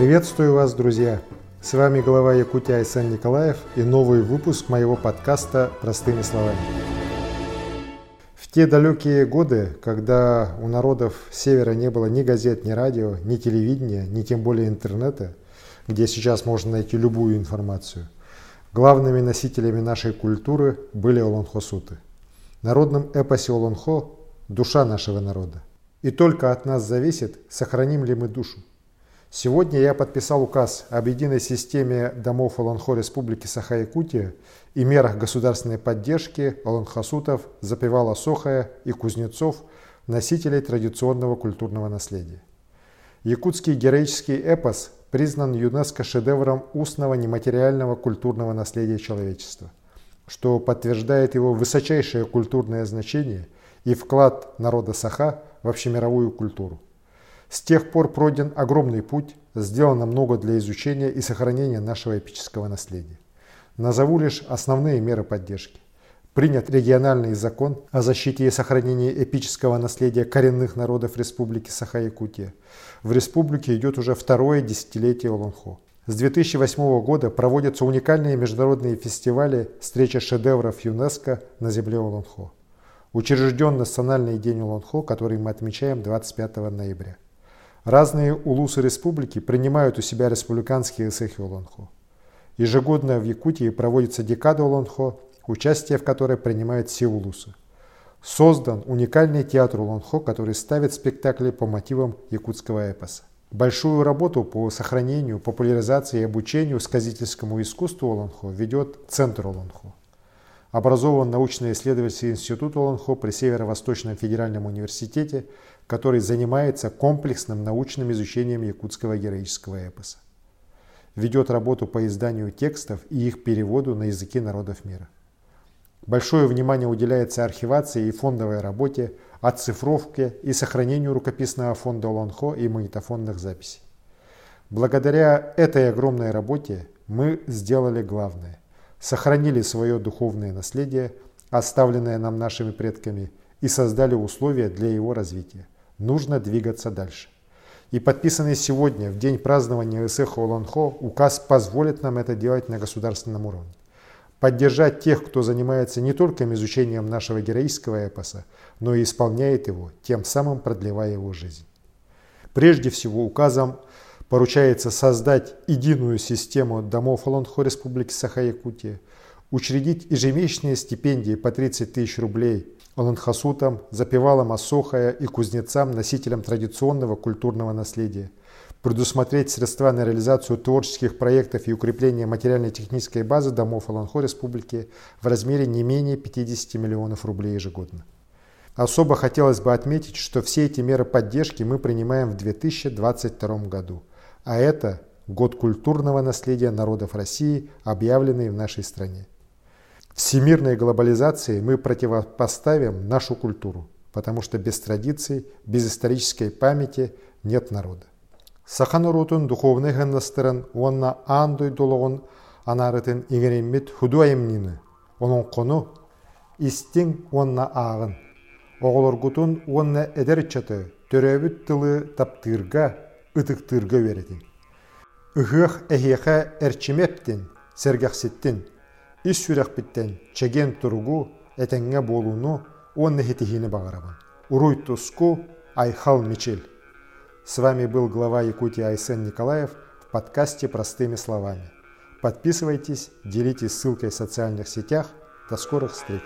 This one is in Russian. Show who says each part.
Speaker 1: Приветствую вас, друзья! С вами глава Якутии Айсан Николаев и новый выпуск моего подкаста «Простыми словами». В те далекие годы, когда у народов Севера не было ни газет, ни радио, ни телевидения, ни тем более интернета, где сейчас можно найти любую информацию, главными носителями нашей культуры были олонхосуты. Народном эпосе Олонхо – душа нашего народа. И только от нас зависит, сохраним ли мы душу. Сегодня я подписал указ об единой системе домов Олонхо Республики Саха-Якутия и мерах государственной поддержки олонхосутов, запевала Сохая и кузнецов, носителей традиционного культурного наследия. Якутский героический эпос признан ЮНЕСКО шедевром устного нематериального культурного наследия человечества, что подтверждает его высочайшее культурное значение и вклад народа Саха в общемировую культуру. С тех пор пройден огромный путь, сделано много для изучения и сохранения нашего эпического наследия. Назову лишь основные меры поддержки. Принят региональный закон о защите и сохранении эпического наследия коренных народов Республики Саха-Якутия. В республике идет уже второе десятилетие Олонхо. С 2008 года проводятся уникальные международные фестивали «Встреча шедевров ЮНЕСКО на земле Олонхо». Учрежден Национальный день Олонхо, который мы отмечаем 25 ноября. Разные улусы республики принимают у себя республиканские эсэхи Олонхо. Ежегодно в Якутии проводится декада Олонхо, участие в которой принимают все улусы. Создан уникальный театр Олонхо, который ставит спектакли по мотивам якутского эпоса. Большую работу по сохранению, популяризации и обучению сказительскому искусству Олонхо ведет Центр Олонхо. Образован научно-исследовательский институт Олонхо при Северо-Восточном федеральном университете, который занимается комплексным научным изучением якутского героического эпоса. Ведет работу по изданию текстов и их переводу на языки народов мира. Большое внимание уделяется архивации и фондовой работе, оцифровке и сохранению рукописного фонда Олонхо и магнитофонных записей. Благодаря этой огромной работе мы сделали главное. Сохранили свое духовное наследие, оставленное нам нашими предками, и создали условия для его развития нужно двигаться дальше. И подписанный сегодня, в день празднования Исэхо Олонхо, указ позволит нам это делать на государственном уровне. Поддержать тех, кто занимается не только изучением нашего героического эпоса, но и исполняет его, тем самым продлевая его жизнь. Прежде всего, указом поручается создать единую систему домов Олонхо Республики Саха-Якутия, учредить ежемесячные стипендии по 30 тысяч рублей Оланхасутам, запевалам Осохая и кузнецам, носителям традиционного культурного наследия, предусмотреть средства на реализацию творческих проектов и укрепление материально-технической базы домов Аланхо Республики в размере не менее 50 миллионов рублей ежегодно. Особо хотелось бы отметить, что все эти меры поддержки мы принимаем в 2022 году, а это год культурного наследия народов России, объявленный в нашей стране. Всемирной глобализации мы противопоставим нашу культуру, потому что без традиций, без исторической памяти нет народа. Саханурутун духовный геннастырын онна андой долуғын анарытын игереммит худуайымнины. Оның қону истин онна ағын. Оғылыргутун онна эдерчаты төрөбүт тылы таптырга, ытыктырга веретин. Ыхых эхеха эрчимептин, сергахситтин – Ис сүрәхпиттен чеген тургу этеңге болуну он нехетихини багарабын. Уруй Туску, Айхал Мичель. С вами был глава Якутии Айсен Николаев в подкасте «Простыми словами». Подписывайтесь, делитесь ссылкой в социальных сетях. До скорых встреч!